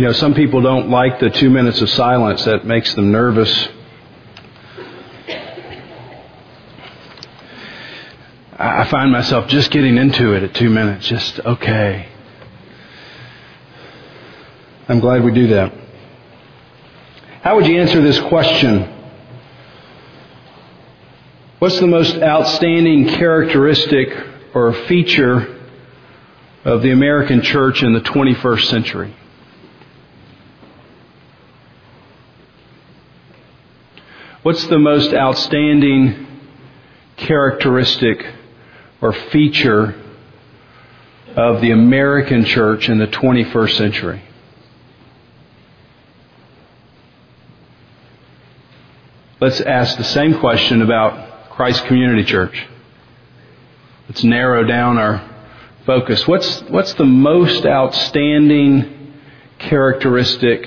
You know, some people don't like the two minutes of silence. That makes them nervous. I find myself just getting into it at two minutes. Just, okay. I'm glad we do that. How would you answer this question? What's the most outstanding characteristic or feature of the American church in the 21st century? What's the most outstanding characteristic or feature of the American church in the 21st century? Let's ask the same question about Christ Community Church. Let's narrow down our focus. What's, what's the most outstanding characteristic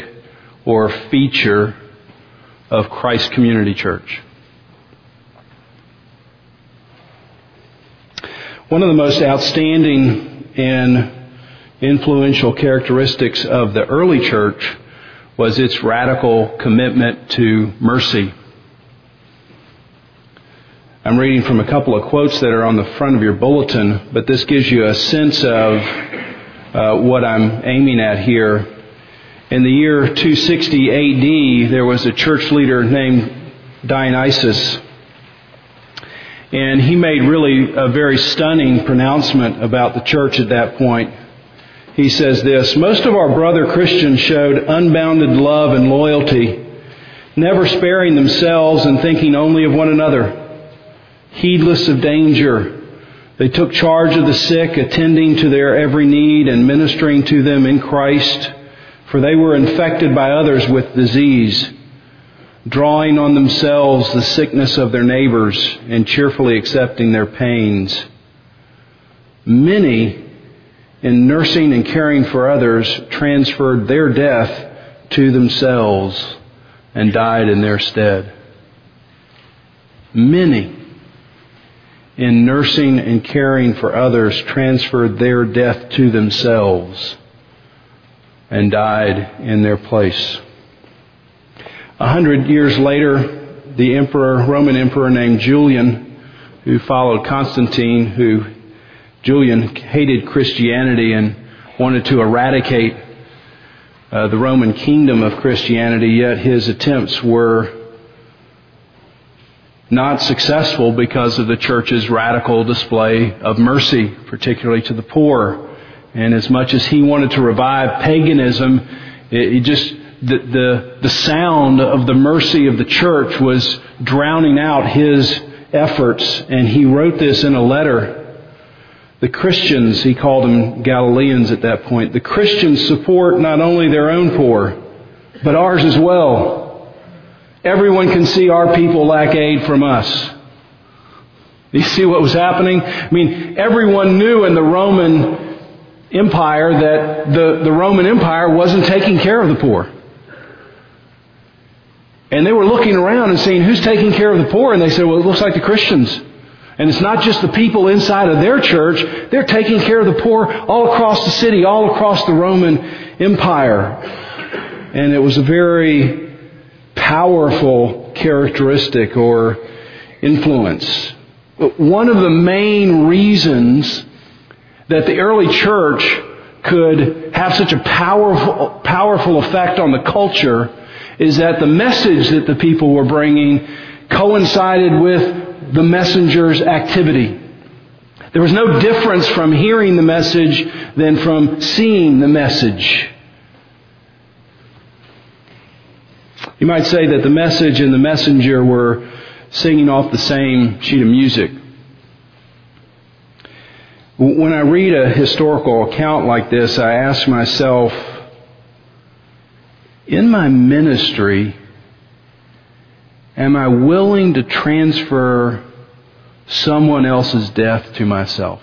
or feature of Christ Community Church? One of the most outstanding and influential characteristics of the early church was its radical commitment to mercy. I'm reading from a couple of quotes that are on the front of your bulletin, but this gives you a sense of uh, what I'm aiming at here. In the year 260 AD, there was a church leader named Dionysius and he made really a very stunning pronouncement about the church at that point. He says this, most of our brother Christians showed unbounded love and loyalty, never sparing themselves and thinking only of one another. Heedless of danger, they took charge of the sick, attending to their every need and ministering to them in Christ, for they were infected by others with disease drawing on themselves the sickness of their neighbors and cheerfully accepting their pains. Many, in nursing and caring for others, transferred their death to themselves and died in their stead. Many, in nursing and caring for others, transferred their death to themselves and died in their place. A hundred years later, the emperor, Roman emperor named Julian, who followed Constantine, who Julian hated Christianity and wanted to eradicate uh, the Roman kingdom of Christianity, yet his attempts were not successful because of the church's radical display of mercy, particularly to the poor. And as much as he wanted to revive paganism, it, it just the, the, the sound of the mercy of the church was drowning out his efforts, and he wrote this in a letter. The Christians, he called them Galileans at that point, the Christians support not only their own poor, but ours as well. Everyone can see our people lack aid from us. You see what was happening? I mean, everyone knew in the Roman Empire that the, the Roman Empire wasn't taking care of the poor. And they were looking around and seeing who's taking care of the poor, and they said, well, it looks like the Christians. And it's not just the people inside of their church, they're taking care of the poor all across the city, all across the Roman Empire. And it was a very powerful characteristic or influence. But One of the main reasons that the early church could have such a powerful, powerful effect on the culture is that the message that the people were bringing coincided with the messenger's activity. There was no difference from hearing the message than from seeing the message. You might say that the message and the messenger were singing off the same sheet of music. When I read a historical account like this, I ask myself, in my ministry, am I willing to transfer someone else's death to myself?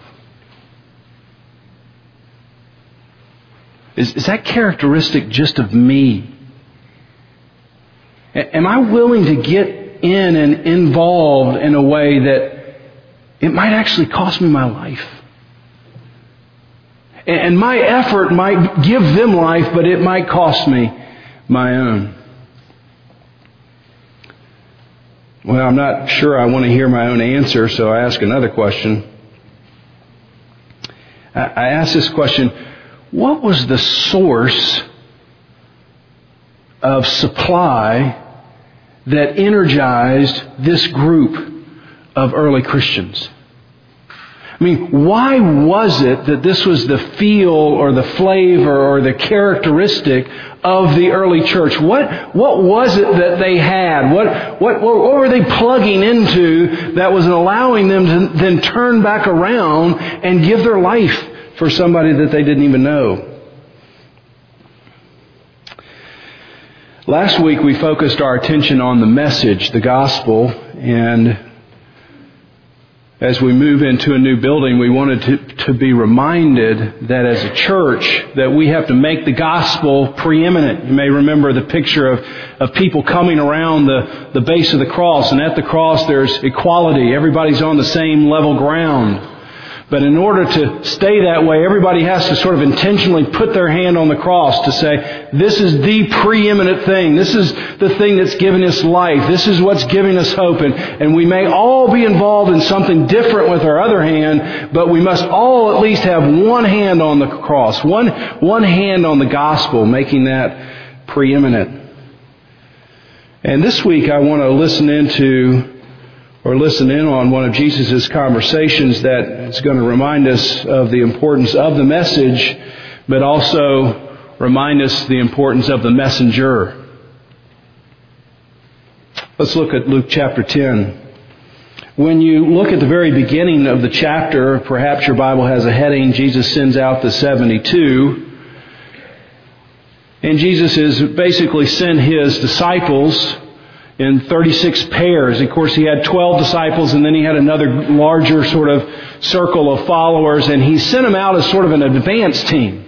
Is, is that characteristic just of me? Am I willing to get in and involved in a way that it might actually cost me my life? And my effort might give them life, but it might cost me my own. Well, I'm not sure I want to hear my own answer, so I ask another question. I ask this question, what was the source of supply that energized this group of early Christians? I mean, why was it that this was the feel or the flavor or the characteristic of the early church? What, what was it that they had? What, what, what were they plugging into that was allowing them to then turn back around and give their life for somebody that they didn't even know? Last week we focused our attention on the message, the gospel, and as we move into a new building, we wanted to, to be reminded that as a church, that we have to make the gospel preeminent. You may remember the picture of, of people coming around the, the base of the cross, and at the cross there's equality. Everybody's on the same level ground. But in order to stay that way, everybody has to sort of intentionally put their hand on the cross to say, this is the preeminent thing. This is the thing that's giving us life. This is what's giving us hope. And, and we may all be involved in something different with our other hand, but we must all at least have one hand on the cross, one, one hand on the gospel, making that preeminent. And this week I want to listen into or listen in on one of Jesus' conversations that is going to remind us of the importance of the message, but also remind us the importance of the messenger. Let's look at Luke chapter 10. When you look at the very beginning of the chapter, perhaps your Bible has a heading, Jesus sends out the 72. And Jesus has basically sent his disciples in 36 pairs. Of course, he had 12 disciples and then he had another larger sort of circle of followers and he sent them out as sort of an advance team.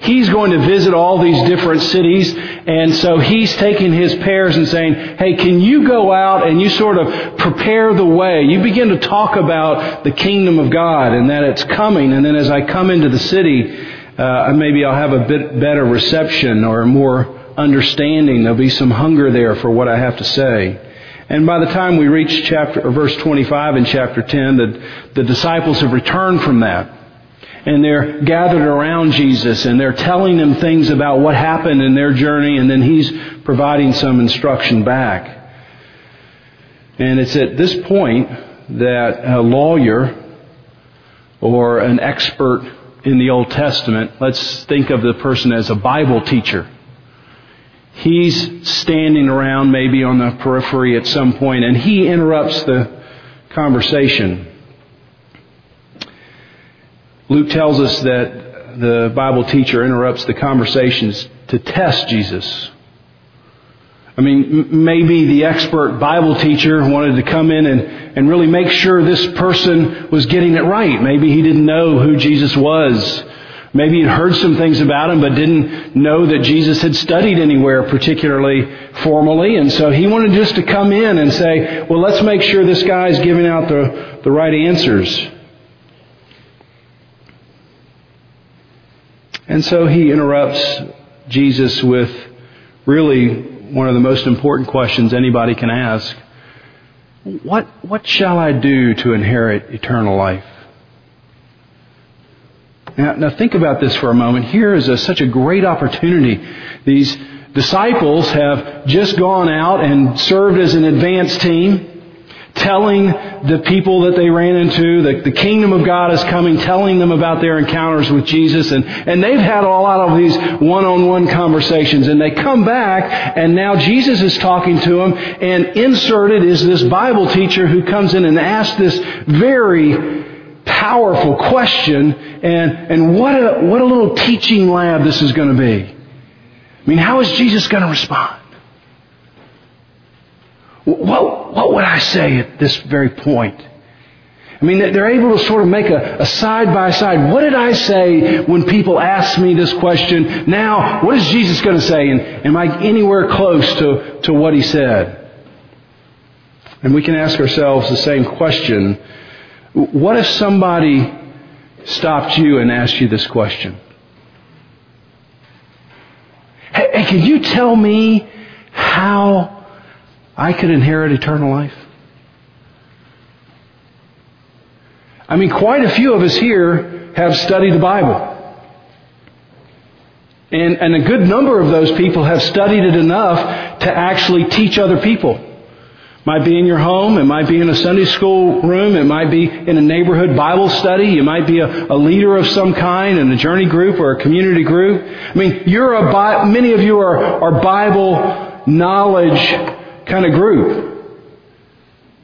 He's going to visit all these different cities and so he's taking his pairs and saying, hey, can you go out and you sort of prepare the way? You begin to talk about the kingdom of God and that it's coming and then as I come into the city, uh, maybe I'll have a bit better reception or more understanding. There'll be some hunger there for what I have to say. And by the time we reach chapter or verse 25 in chapter 10, the, the disciples have returned from that. And they're gathered around Jesus and they're telling him things about what happened in their journey and then he's providing some instruction back. And it's at this point that a lawyer or an expert in the Old Testament, let's think of the person as a Bible teacher, He's standing around maybe on the periphery at some point and he interrupts the conversation. Luke tells us that the Bible teacher interrupts the conversations to test Jesus. I mean, maybe the expert Bible teacher wanted to come in and, and really make sure this person was getting it right. Maybe he didn't know who Jesus was. Maybe he'd heard some things about him, but didn't know that Jesus had studied anywhere particularly formally. And so he wanted just to come in and say, well, let's make sure this guy's giving out the, the right answers. And so he interrupts Jesus with really one of the most important questions anybody can ask. What, what shall I do to inherit eternal life? Now, now think about this for a moment. Here is a, such a great opportunity. These disciples have just gone out and served as an advance team, telling the people that they ran into that the kingdom of God is coming, telling them about their encounters with Jesus, and, and they've had a lot of these one-on-one conversations, and they come back, and now Jesus is talking to them, and inserted is this Bible teacher who comes in and asks this very powerful question and, and what a, what a little teaching lab this is going to be. I mean, how is Jesus going to respond? What, what would I say at this very point? I mean, they're able to sort of make a, side by side. What did I say when people ask me this question? Now, what is Jesus going to say? And am I anywhere close to, to what he said? And we can ask ourselves the same question what if somebody stopped you and asked you this question? Hey, can you tell me how I could inherit eternal life? I mean, quite a few of us here have studied the Bible. And, and a good number of those people have studied it enough to actually teach other people might be in your home. It might be in a Sunday school room. It might be in a neighborhood Bible study. You might be a, a leader of some kind in a journey group or a community group. I mean, you're a, many of you are, are Bible knowledge kind of group.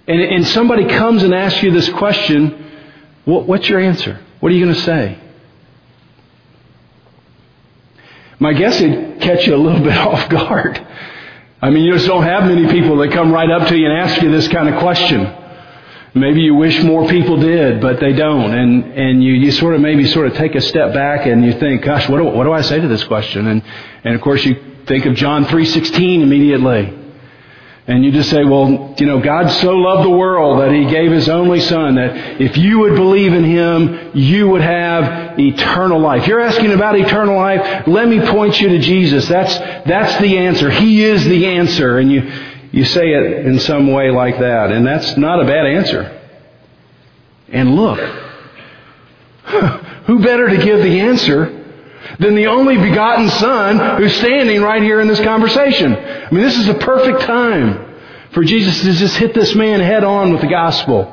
And, and somebody comes and asks you this question, what, what's your answer? What are you going to say? My guess it'd catch you a little bit off guard. I mean, you just don't have many people that come right up to you and ask you this kind of question. Maybe you wish more people did, but they don't. And, and you, you sort of maybe sort of take a step back and you think, gosh, what do, what do I say to this question? And, and of course you think of John 3.16 immediately. And you just say, well, you know, God so loved the world that He gave His only Son that if you would believe in Him, you would have eternal life. You're asking about eternal life? Let me point you to Jesus. That's, that's the answer. He is the answer. And you, you say it in some way like that. And that's not a bad answer. And look, who better to give the answer than the only begotten Son who's standing right here in this conversation. I mean, this is the perfect time for Jesus to just hit this man head on with the gospel.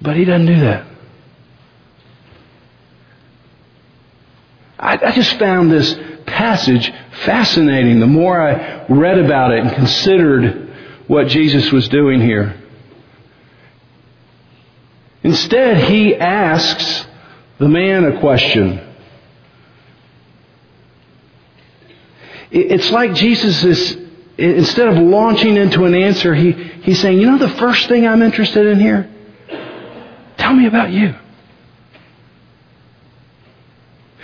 But he doesn't do that. I, I just found this passage fascinating the more I read about it and considered what Jesus was doing here. Instead, he asks the man a question. It's like Jesus is, instead of launching into an answer, he, he's saying, you know the first thing I'm interested in here? Tell me about you.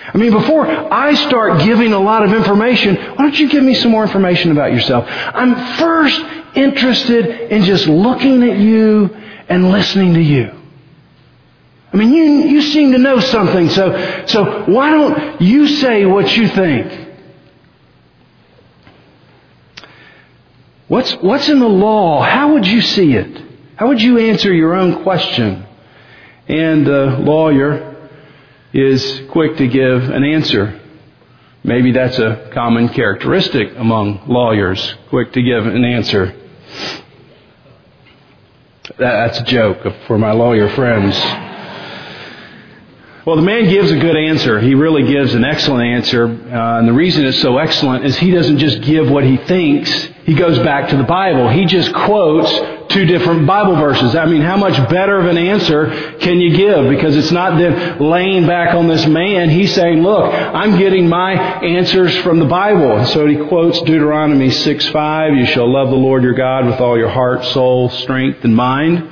I mean, before I start giving a lot of information, why don't you give me some more information about yourself? I'm first interested in just looking at you and listening to you. I mean, you, you seem to know something, so, so why don't you say what you think? What's, what's in the law? How would you see it? How would you answer your own question? And the lawyer is quick to give an answer. Maybe that's a common characteristic among lawyers, quick to give an answer. That's a joke for my lawyer friends. Well, the man gives a good answer. He really gives an excellent answer. Uh, and the reason it's so excellent is he doesn't just give what he thinks. He goes back to the Bible. He just quotes two different Bible verses. I mean, how much better of an answer can you give? Because it's not then laying back on this man. He's saying, look, I'm getting my answers from the Bible. And so he quotes Deuteronomy 6, 5. You shall love the Lord your God with all your heart, soul, strength, and mind.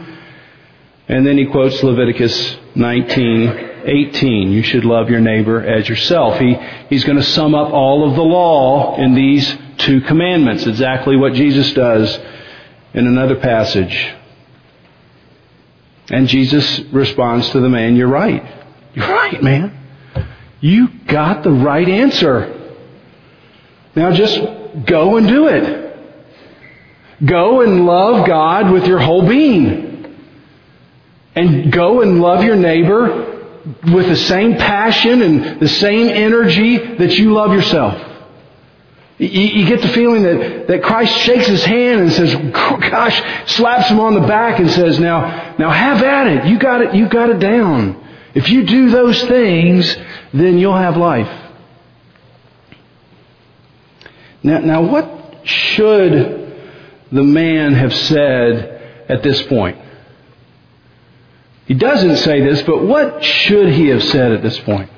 And then he quotes Leviticus 19, 18. You should love your neighbor as yourself. He, he's going to sum up all of the law in these two commandments, exactly what Jesus does in another passage. And Jesus responds to the man, You're right. You're right, man. You got the right answer. Now just go and do it. Go and love God with your whole being. And go and love your neighbor with the same passion and the same energy that you love yourself. You, you, get the feeling that, that Christ shakes his hand and says, gosh, slaps him on the back and says, now, now have at it. You got it, you got it down. If you do those things, then you'll have life. Now, now what should the man have said at this point? He doesn't say this, but what should he have said at this point?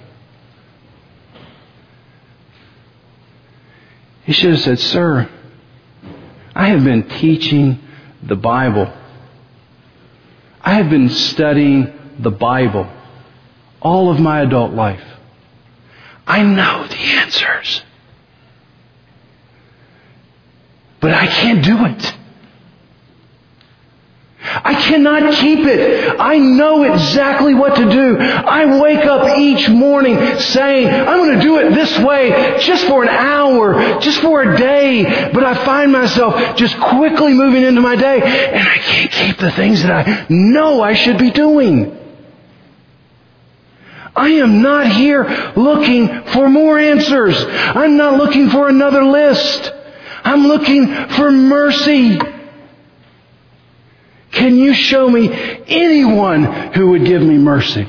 He should have said, Sir, I have been teaching the Bible. I have been studying the Bible all of my adult life. I know the answers. But I can't do it. I cannot keep it. I know exactly what to do. I wake up each morning saying, I'm going to do it this way just for an hour, just for a day. But I find myself just quickly moving into my day and I can't keep the things that I know I should be doing. I am not here looking for more answers. I'm not looking for another list. I'm looking for mercy. Can you show me anyone who would give me mercy?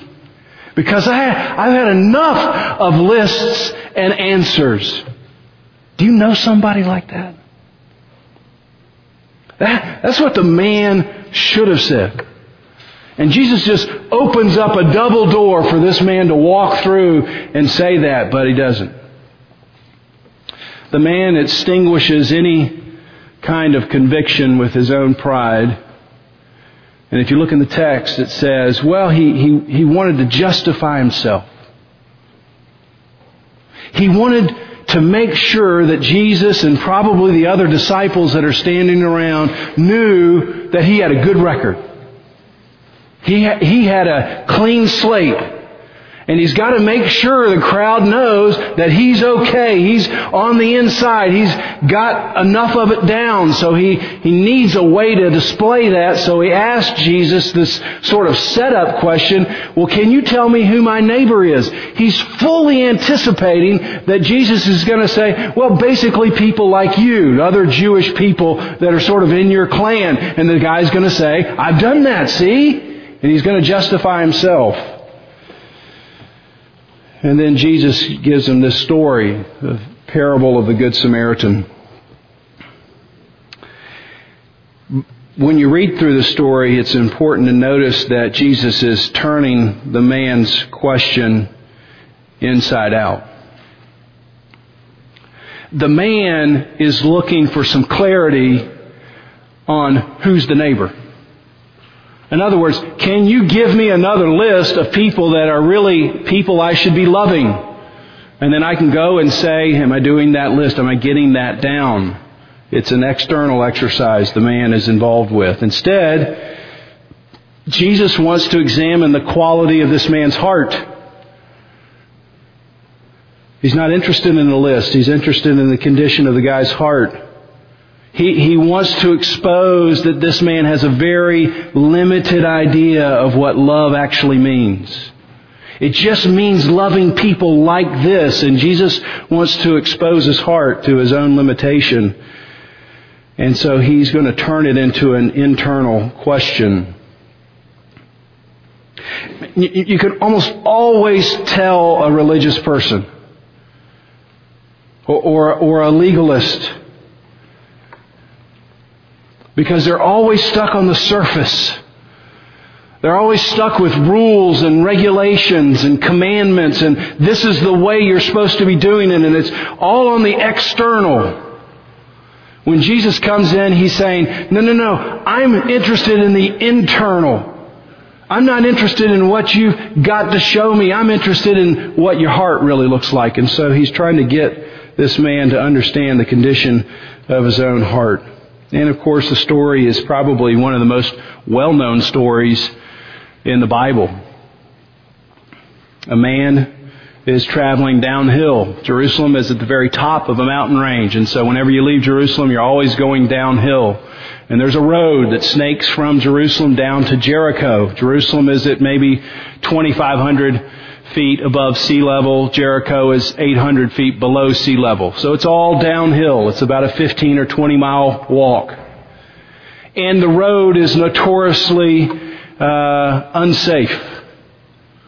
Because I, I've had enough of lists and answers. Do you know somebody like that? that that's what the man should have said. And Jesus just opens up a double door for this man to walk through and say that, but he doesn't. The man extinguishes any kind of conviction with his own pride. And if you look in the text, it says, well, he, he, he wanted to justify himself. He wanted to make sure that Jesus and probably the other disciples that are standing around knew that he had a good record. He, he had a clean slate. And he's got to make sure the crowd knows that he's okay. He's on the inside. He's got enough of it down. So he, he needs a way to display that. So he asked Jesus this sort of setup question. Well, can you tell me who my neighbor is? He's fully anticipating that Jesus is going to say, well, basically people like you, other Jewish people that are sort of in your clan. And the guy's going to say, I've done that, see? And he's going to justify himself. And then Jesus gives them this story, the parable of the Good Samaritan. When you read through the story, it's important to notice that Jesus is turning the man's question inside out. The man is looking for some clarity on who's the neighbor. In other words, can you give me another list of people that are really people I should be loving? And then I can go and say, am I doing that list? Am I getting that down? It's an external exercise the man is involved with. Instead, Jesus wants to examine the quality of this man's heart. He's not interested in the list. He's interested in the condition of the guy's heart. He, he wants to expose that this man has a very limited idea of what love actually means. It just means loving people like this, and Jesus wants to expose his heart to his own limitation. And so he's going to turn it into an internal question. You, can almost always tell a religious person or, or, or a legalist because they're always stuck on the surface. They're always stuck with rules and regulations and commandments and this is the way you're supposed to be doing it and it's all on the external. When Jesus comes in, He's saying, no, no, no, I'm interested in the internal. I'm not interested in what you've got to show me. I'm interested in what your heart really looks like. And so He's trying to get this man to understand the condition of his own heart. And of course, the story is probably one of the most well-known stories in the Bible. A man is traveling downhill. Jerusalem is at the very top of a mountain range, and so whenever you leave Jerusalem, you're always going downhill. And there's a road that snakes from Jerusalem down to Jericho. Jerusalem is at maybe 2,500 feet above sea level. Jericho is 800 feet below sea level. So it's all downhill. It's about a 15 or 20 mile walk. And the road is notoriously uh, unsafe.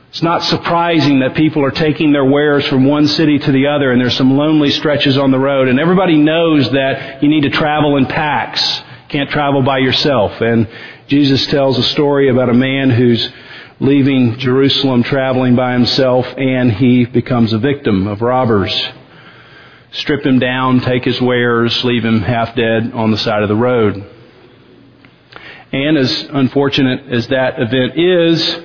It's not surprising that people are taking their wares from one city to the other and there's some lonely stretches on the road and everybody knows that you need to travel in packs. Can't travel by yourself. And Jesus tells a story about a man who's leaving Jerusalem traveling by himself and he becomes a victim of robbers. Strip him down, take his wares, leave him half dead on the side of the road. And as unfortunate as that event is,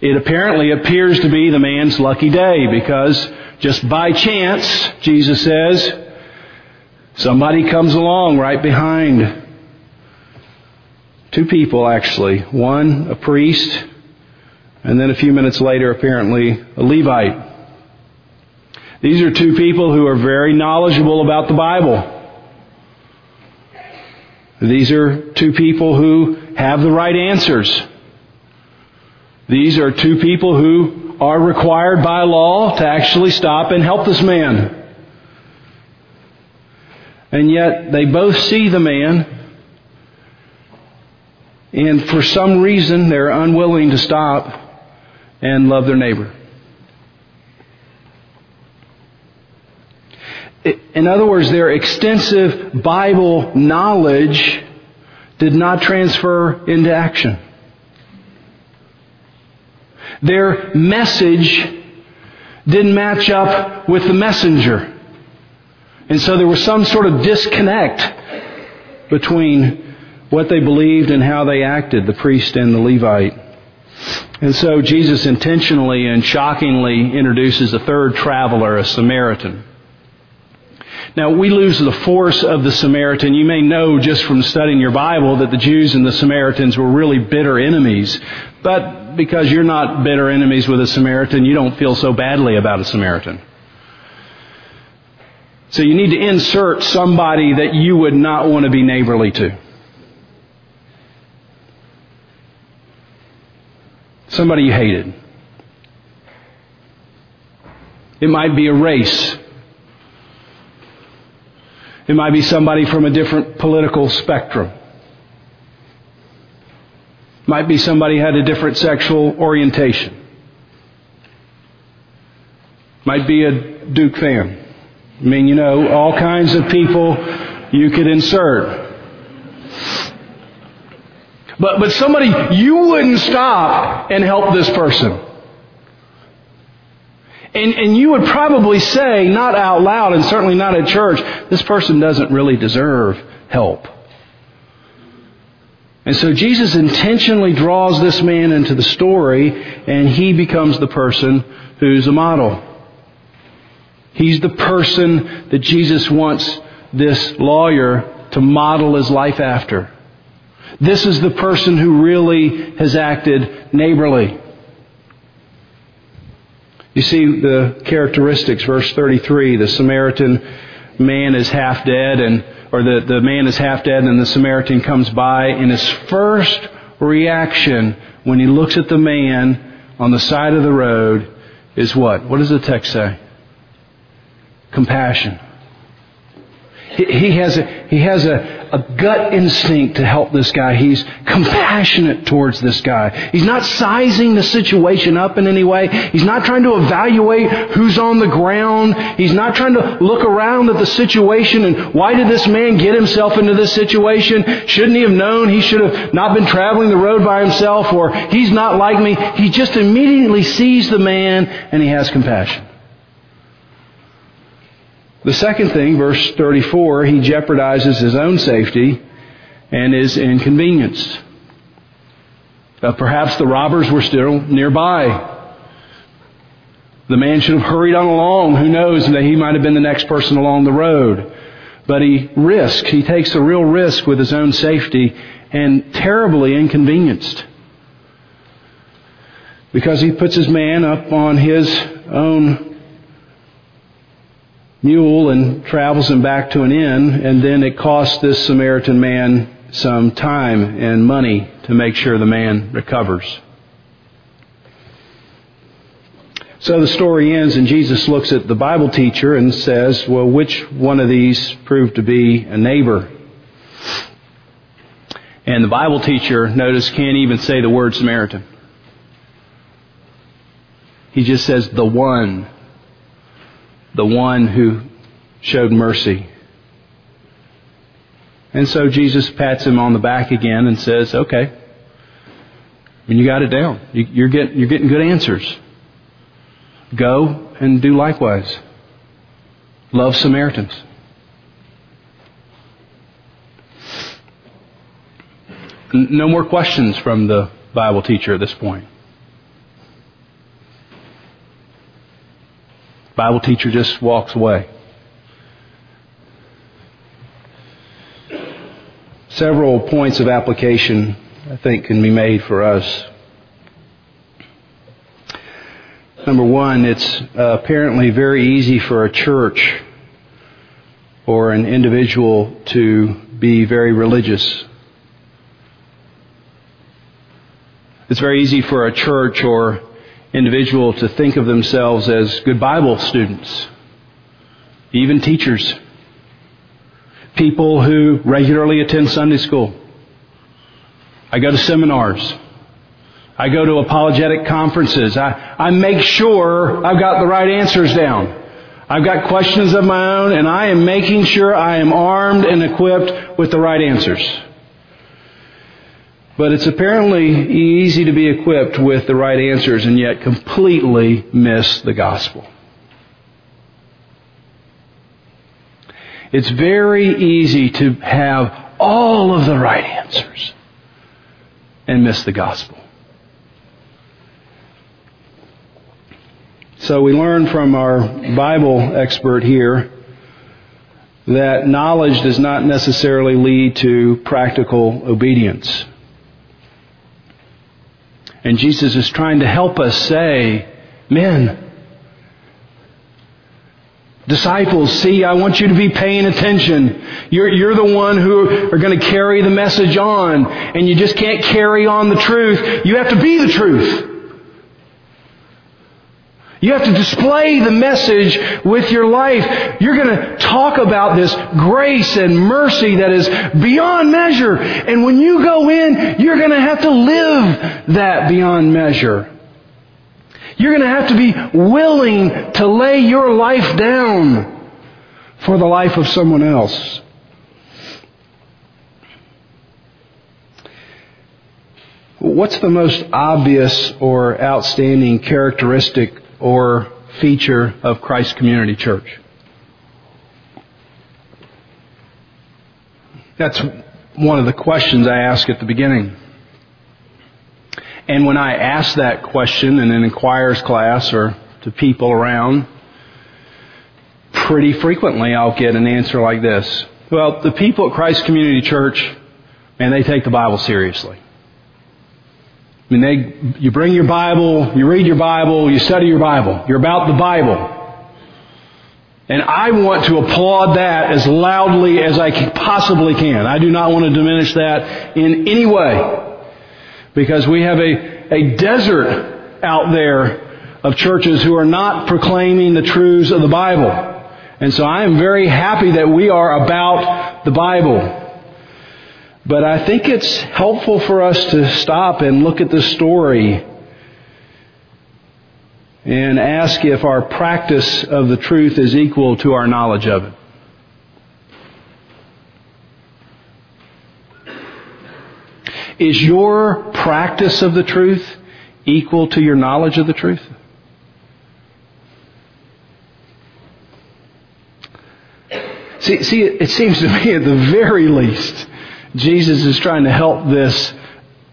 it apparently appears to be the man's lucky day because just by chance, Jesus says, somebody comes along right behind Two people, actually. One, a priest, and then a few minutes later, apparently, a Levite. These are two people who are very knowledgeable about the Bible. These are two people who have the right answers. These are two people who are required by law to actually stop and help this man. And yet they both see the man and for some reason they're unwilling to stop and love their neighbor. In other words, their extensive Bible knowledge did not transfer into action. Their message didn't match up with the messenger. And so there was some sort of disconnect between what they believed and how they acted, the priest and the Levite. And so Jesus intentionally and shockingly introduces a third traveler, a Samaritan. Now, we lose the force of the Samaritan. You may know just from studying your Bible that the Jews and the Samaritans were really bitter enemies. But because you're not bitter enemies with a Samaritan, you don't feel so badly about a Samaritan. So you need to insert somebody that you would not want to be neighborly to. Somebody you hated. It might be a race. It might be somebody from a different political spectrum. It might be somebody had a different sexual orientation. It might be a Duke fan. I mean, you know, all kinds of people you could insert. But, but somebody, you wouldn't stop and help this person. And, and you would probably say, not out loud and certainly not at church, this person doesn't really deserve help. And so Jesus intentionally draws this man into the story and he becomes the person who's a model. He's the person that Jesus wants this lawyer to model his life after. This is the person who really has acted neighborly. You see the characteristics, verse 33, the Samaritan man is half dead and, or the, the man is half dead and the Samaritan comes by and his first reaction when he looks at the man on the side of the road is what? What does the text say? Compassion. He has a, he has a, a gut instinct to help this guy. He's compassionate towards this guy. He's not sizing the situation up in any way. He's not trying to evaluate who's on the ground. He's not trying to look around at the situation and why did this man get himself into this situation? Shouldn't he have known he should have not been traveling the road by himself or he's not like me? He just immediately sees the man and he has compassion. The second thing, verse 34, he jeopardizes his own safety and is inconvenienced. Uh, perhaps the robbers were still nearby. The man should have hurried on along. Who knows that he might have been the next person along the road. But he risks, he takes a real risk with his own safety and terribly inconvenienced. Because he puts his man up on his own mule and travels him back to an inn, and then it costs this Samaritan man some time and money to make sure the man recovers. So the story ends, and Jesus looks at the Bible teacher and says, Well, which one of these proved to be a neighbor? And the Bible teacher, notice, can't even say the word Samaritan. He just says, the one the one who showed mercy. And so Jesus pats him on the back again and says, okay, when you got it down, you're getting, you're getting good answers. Go and do likewise. Love Samaritans. No more questions from the Bible teacher at this point. Bible teacher just walks away. Several points of application I think can be made for us. Number one, it's apparently very easy for a church or an individual to be very religious. It's very easy for a church or individual to think of themselves as good Bible students, even teachers, people who regularly attend Sunday school. I go to seminars. I go to apologetic conferences. I, I make sure I've got the right answers down. I've got questions of my own and I am making sure I am armed and equipped with the right answers. But it's apparently easy to be equipped with the right answers and yet completely miss the gospel. It's very easy to have all of the right answers and miss the gospel. So we learn from our Bible expert here that knowledge does not necessarily lead to practical obedience. And Jesus is trying to help us say, men, disciples, see, I want you to be paying attention. You're, you're the one who are going to carry the message on, and you just can't carry on the truth. You have to be the truth. You have to display the message with your life. You're going to talk about this grace and mercy that is beyond measure. And when you go in, you're going to have to live that beyond measure. You're going to have to be willing to lay your life down for the life of someone else. What's the most obvious or outstanding characteristic or feature of Christ Community Church? That's one of the questions I ask at the beginning. And when I ask that question in an inquirer's class or to people around, pretty frequently I'll get an answer like this. Well, the people at Christ Community Church, man, they take the Bible seriously. I mean, they, you bring your Bible, you read your Bible, you study your Bible. You're about the Bible. And I want to applaud that as loudly as I possibly can. I do not want to diminish that in any way. Because we have a, a desert out there of churches who are not proclaiming the truths of the Bible. And so I am very happy that we are about the Bible. But I think it's helpful for us to stop and look at the story and ask if our practice of the truth is equal to our knowledge of it. Is your practice of the truth equal to your knowledge of the truth? See, see, it seems to me at the very least, Jesus is trying to help this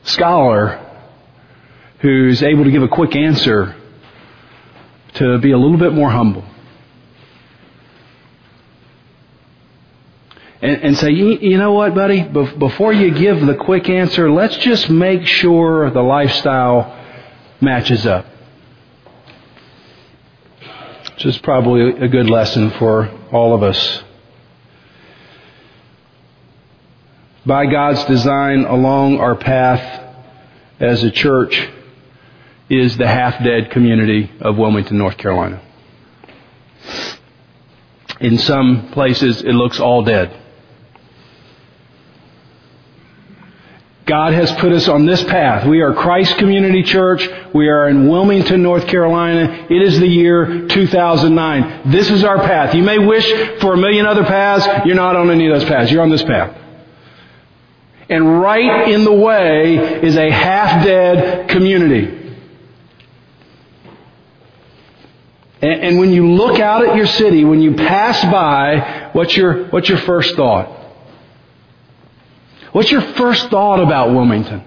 scholar who's able to give a quick answer to be a little bit more humble. And, and say, you, you, know what, buddy? before you give the quick answer, let's just make sure the lifestyle matches up. Which is probably a good lesson for all of us. By God's design along our path as a church is the half-dead community of Wilmington, North Carolina. In some places, it looks all dead. God has put us on this path. We are Christ Community Church. We are in Wilmington, North Carolina. It is the year 2009. This is our path. You may wish for a million other paths. You're not on any of those paths. You're on this path. And right in the way is a half-dead community. And, and, when you look out at your city, when you pass by, what's your, what's your first thought? What's your first thought about Wilmington?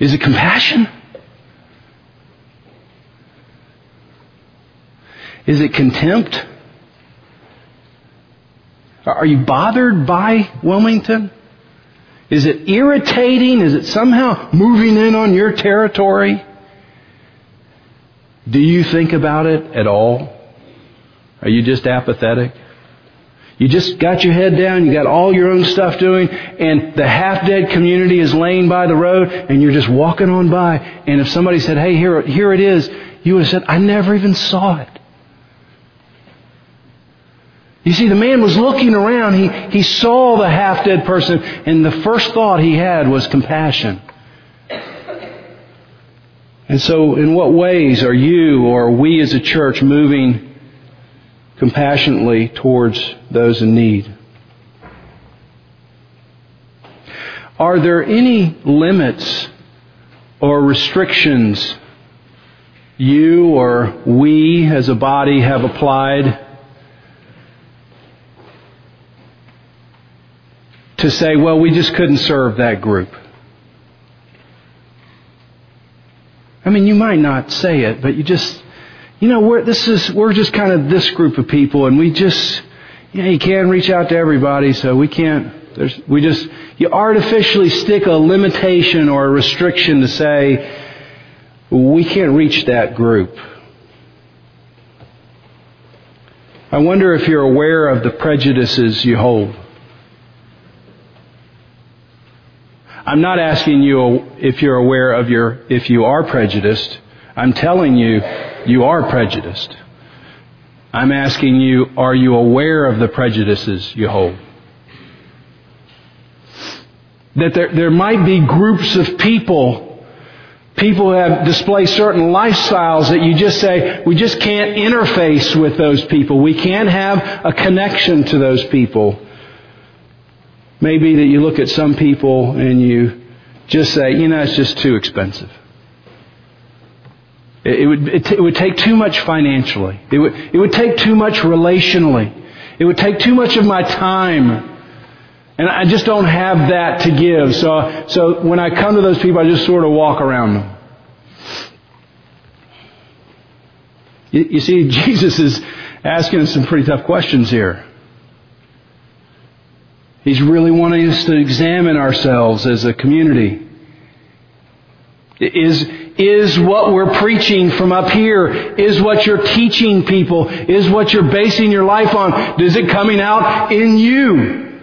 Is it compassion? Is it contempt? Are you bothered by Wilmington? Is it irritating? Is it somehow moving in on your territory? Do you think about it at all? Are you just apathetic? You just got your head down, you got all your own stuff doing, and the half-dead community is laying by the road, and you're just walking on by, and if somebody said, hey, here, here it is, you would have said, I never even saw it. You see, the man was looking around, he, he saw the half-dead person, and the first thought he had was compassion. And so, in what ways are you or we as a church moving compassionately towards those in need. Are there any limits or restrictions you or we as a body have applied to say, well, we just couldn't serve that group? I mean, you might not say it, but you just, you know, we're, this is, we're just kind of this group of people and we just, you know, you can't reach out to everybody, so we can't, there's, we just, you artificially stick a limitation or a restriction to say, we can't reach that group. I wonder if you're aware of the prejudices you hold. I'm not asking you if you're aware of your, if you are prejudiced. I'm telling you you are prejudiced. I'm asking you, are you aware of the prejudices you hold? That there, there might be groups of people, people who have display certain lifestyles that you just say, we just can't interface with those people. We can't have a connection to those people. Maybe that you look at some people and you just say, you know, it's just too expensive. It would, it, it would take too much financially. It would, it would take too much relationally. It would take too much of my time. And I just don't have that to give. So, so when I come to those people, I just sort of walk around them. You, you see, Jesus is asking some pretty tough questions here. He's really wanting us to examine ourselves as a community. Is, is what we're preaching from up here, is what you're teaching people, is what you're basing your life on, is it coming out in you?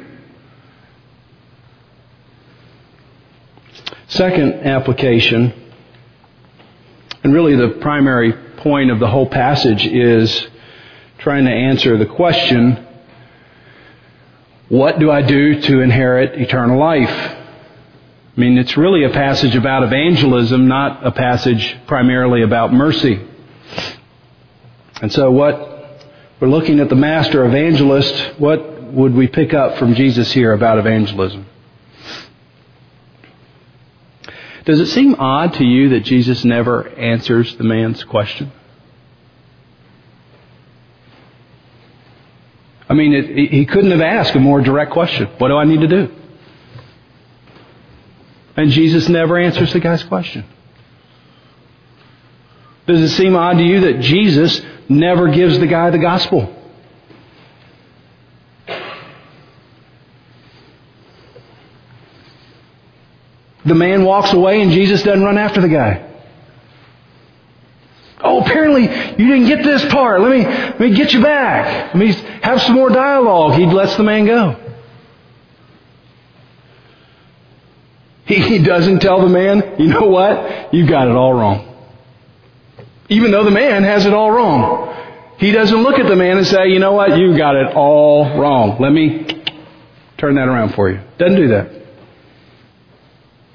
Second application, and really the primary point of the whole passage is trying to answer the question, what do I do to inherit eternal life? I mean, it's really a passage about evangelism, not a passage primarily about mercy. And so what we're looking at the master evangelist, what would we pick up from Jesus here about evangelism? Does it seem odd to you that Jesus never answers the man's question? I mean, it, he couldn't have asked a more direct question. What do I need to do? And Jesus never answers the guy's question. Does it seem odd to you that Jesus never gives the guy the gospel? The man walks away and Jesus doesn't run after the guy. Oh, apparently you didn't get this part. Let me, let me get you back. Let me have some more dialogue. He lets the man go. He, he doesn't tell the man, you know what? You got it all wrong. Even though the man has it all wrong. He doesn't look at the man and say, you know what? You got it all wrong. Let me turn that around for you. Doesn't do that.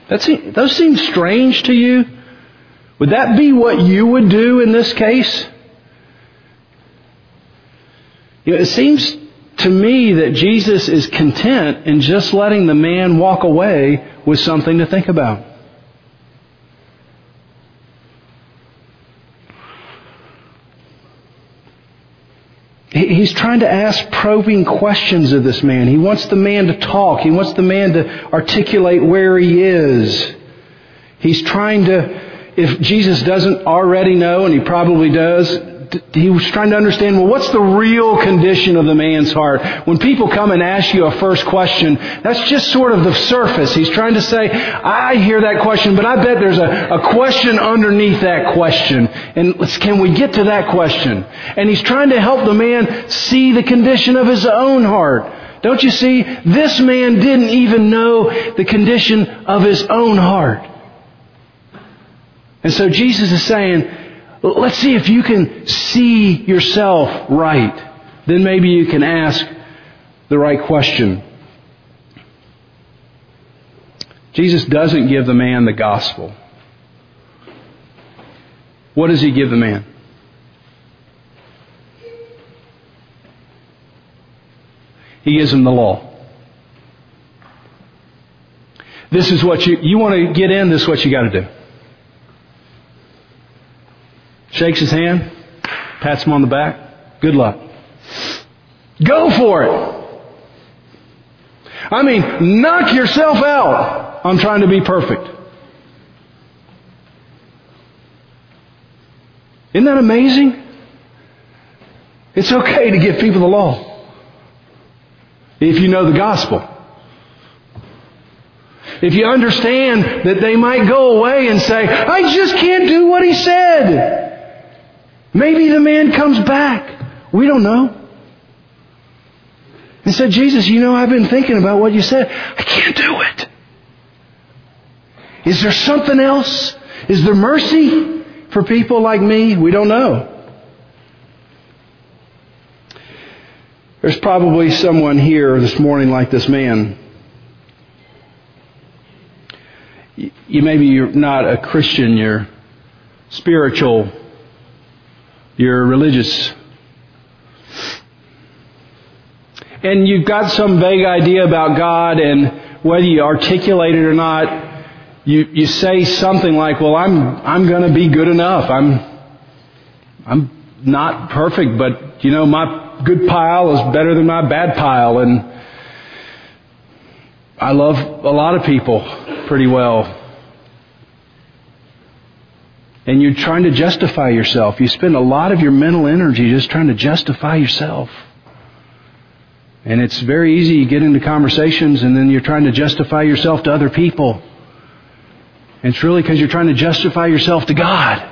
That seem, those seem strange to you? Would that be what you would do in this case? You know, it seems to me that Jesus is content in just letting the man walk away with something to think about. He's trying to ask probing questions of this man. He wants the man to talk. He wants the man to articulate where he is. He's trying to, if Jesus doesn't already know, and he probably does, he was trying to understand, well, what's the real condition of the man's heart? When people come and ask you a first question, that's just sort of the surface. He's trying to say, I hear that question, but I bet there's a, a question underneath that question. And can we get to that question? And he's trying to help the man see the condition of his own heart. Don't you see? This man didn't even know the condition of his own heart. And so Jesus is saying, let's see if you can see yourself right. Then maybe you can ask the right question. Jesus doesn't give the man the gospel. What does he give the man? He gives him the law. This is what you, you want to get in, this is what you got to do. Shakes his hand, pats him on the back. Good luck. Go for it. I mean, knock yourself out on trying to be perfect. Isn't that amazing? It's okay to give people the law if you know the gospel. If you understand that they might go away and say, I just can't do what he said. Maybe the man comes back. We don't know. And said, Jesus, you know, I've been thinking about what you said. I can't do it. Is there something else? Is there mercy for people like me? We don't know. There's probably someone here this morning like this man. You maybe you're not a Christian, you're spiritual, you're religious. And you've got some vague idea about God and whether you articulate it or not, you, you say something like, well, I'm, I'm gonna be good enough. I'm, I'm not perfect, but you know, my good pile is better than my bad pile. And I love a lot of people pretty well. And you're trying to justify yourself. You spend a lot of your mental energy just trying to justify yourself. And it's very easy you get into conversations and then you're trying to justify yourself to other people. And it's really because you're trying to justify yourself to God.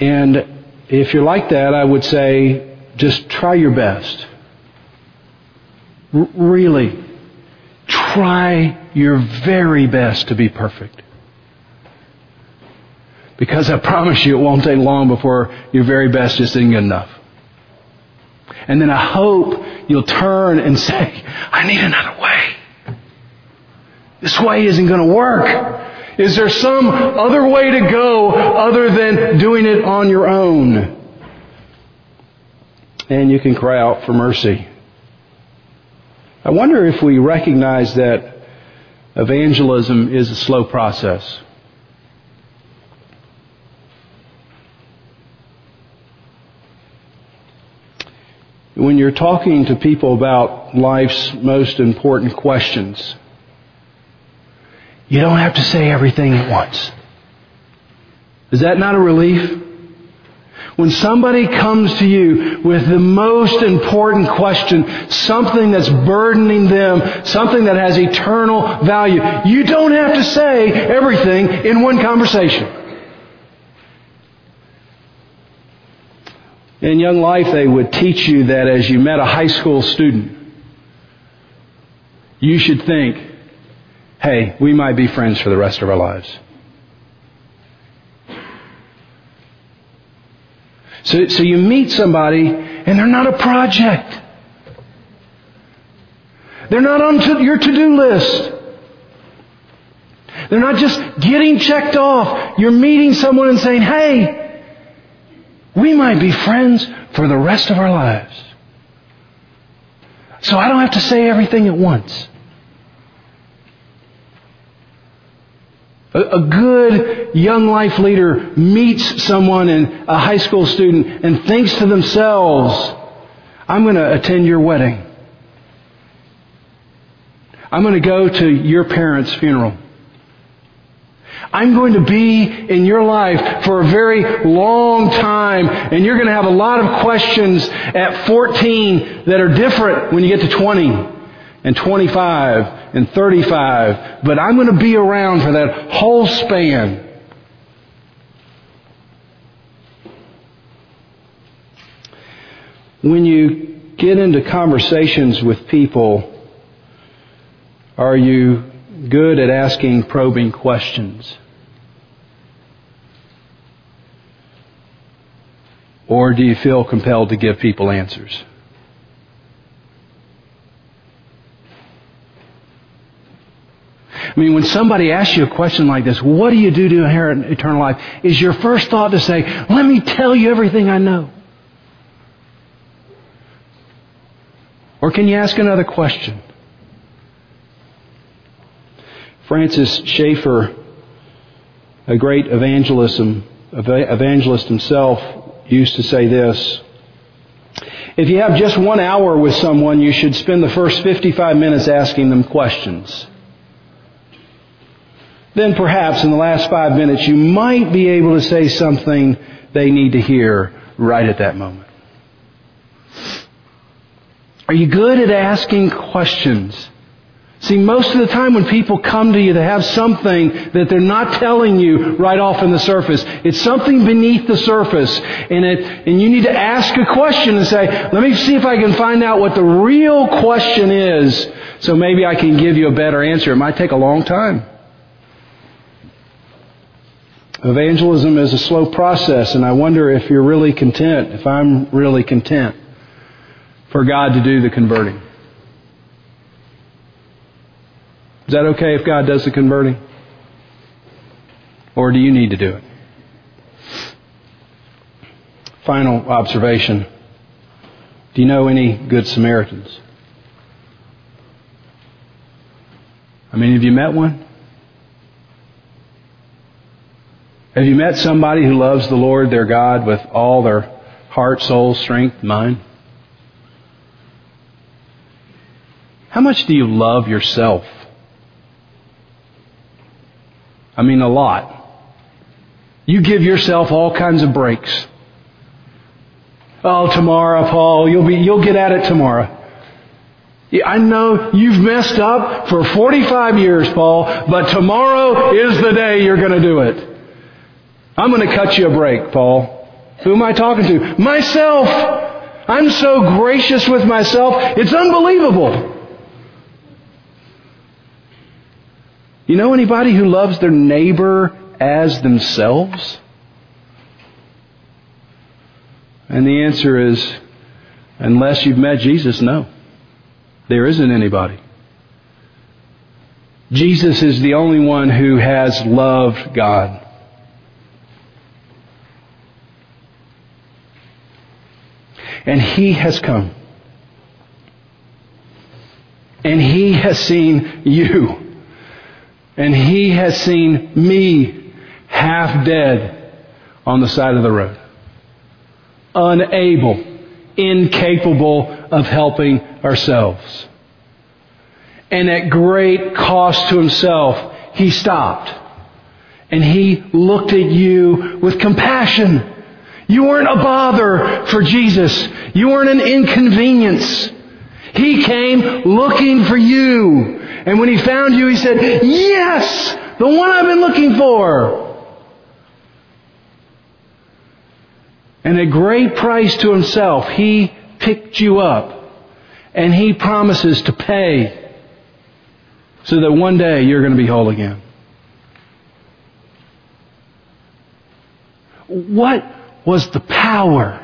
And if you're like that, I would say just try your best. R- really, try your very best to be perfect. Because I promise you it won't take long before your very best just isn't good enough. And then I hope you'll turn and say, I need another way. This way isn't going to work. Is there some other way to go other than doing it on your own? And you can cry out for mercy. I wonder if we recognize that evangelism is a slow process. When you're talking to people about life's most important questions, you don't have to say everything at once. Is that not a relief? When somebody comes to you with the most important question, something that's burdening them, something that has eternal value, you don't have to say everything in one conversation. In Young Life, they would teach you that as you met a high school student, you should think, hey, we might be friends for the rest of our lives. So, so you meet somebody and they're not a project. They're not on to your to-do list. They're not just getting checked off. You're meeting someone and saying, hey, we might be friends for the rest of our lives. So I don't have to say everything at once. A, good young life leader meets someone and a high school student and thinks to themselves, I'm going to attend your wedding. I'm going to go to your parents' funeral. I'm going to be in your life for a very long time, and you're going to have a lot of questions at 14 that are different when you get to 20 and 25 and 35, but I'm going to be around for that whole span. When you get into conversations with people, are you good at asking probing questions? Or do you feel compelled to give people answers? I mean, when somebody asks you a question like this, what do you do to inherit eternal life? Is your first thought to say, let me tell you everything I know? Or can you ask another question? Francis Schaeffer, a great evangelism, evangelist himself, used to say this. If you have just one hour with someone, you should spend the first 55 minutes asking them questions. Then perhaps in the last five minutes you might be able to say something they need to hear right at that moment. Are you good at asking questions? See, most of the time when people come to you, they have something that they're not telling you right off in the surface. It's something beneath the surface. And, it, and you need to ask a question and say, let me see if I can find out what the real question is so maybe I can give you a better answer. It might take a long time. Evangelism is a slow process and I wonder if you're really content, if I'm really content for God to do the converting. Is that okay if God does the converting? Or do you need to do it? Final observation. Do you know any good Samaritans? I mean, have you met one? Have you met somebody who loves the Lord their God with all their heart, soul, strength, mind? How much do you love yourself? I mean, a lot. You give yourself all kinds of breaks. Oh, tomorrow, Paul, you'll be, you'll get at it tomorrow. I know you've messed up for 45 years, Paul, but tomorrow is the day you're going to do it. I'm going to cut you a break, Paul. Who am I talking to? Myself. I'm so gracious with myself. It's unbelievable. You know anybody who loves their neighbor as themselves? And the answer is, unless you've met Jesus, no. There isn't anybody. Jesus is the only one who has loved God. And He has come. And He has seen you. And he has seen me half dead on the side of the road. Unable, incapable of helping ourselves. And at great cost to himself, he stopped. And he looked at you with compassion. You weren't a bother for Jesus. You weren't an inconvenience. He came looking for you. And when he found you, he said, Yes! The one I've been looking for! And at great price to himself, he picked you up. And he promises to pay so that one day you're going to be whole again. What was the power?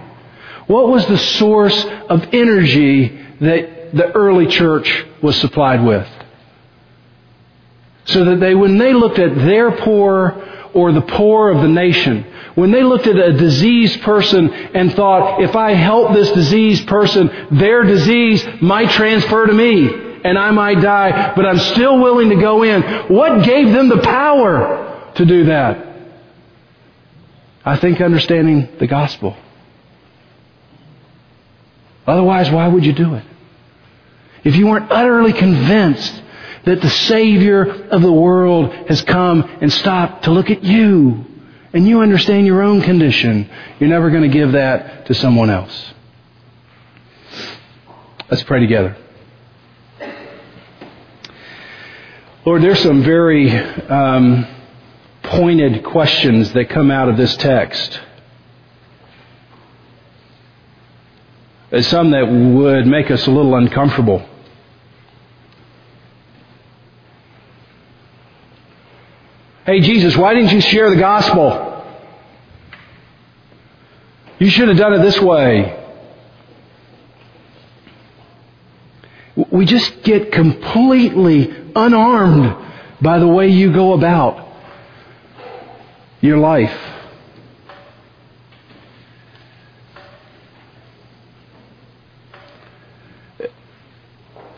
What was the source of energy that the early church was supplied with? So that they, when they looked at their poor or the poor of the nation, when they looked at a diseased person and thought, if I help this diseased person, their disease might transfer to me and I might die, but I'm still willing to go in. What gave them the power to do that? I think understanding the gospel. Otherwise, why would you do it? If you weren't utterly convinced that the Savior of the world has come and stopped to look at you. And you understand your own condition. You're never going to give that to someone else. Let's pray together. Lord, there's some very um, pointed questions that come out of this text. Some that would make us a little uncomfortable. Hey, Jesus, why didn't you share the gospel? You should have done it this way. We just get completely unarmed by the way you go about your life.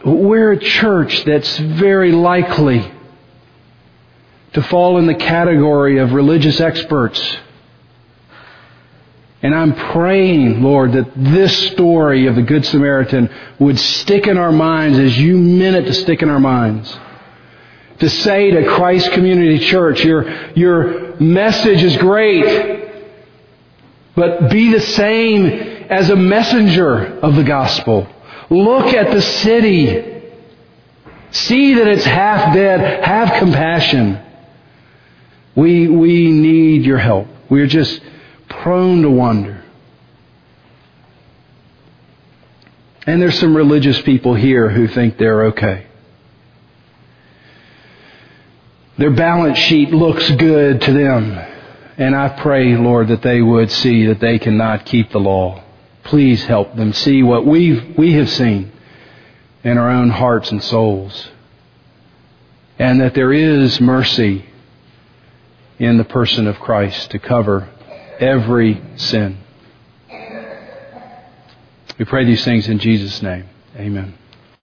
We're a church that's very likely to fall in the category of religious experts. And I'm praying, Lord, that this story of the Good Samaritan would stick in our minds as you meant it to stick in our minds. To say to Christ Community Church, your, your message is great, but be the same as a messenger of the gospel. Look at the city. See that it's half dead. Have compassion. We, we need your help. We're just prone to wonder. And there's some religious people here who think they're okay. Their balance sheet looks good to them. And I pray, Lord, that they would see that they cannot keep the law. Please help them see what we've, we have seen in our own hearts and souls. And that there is mercy in the person of Christ to cover every sin. We pray these things in Jesus' name. Amen.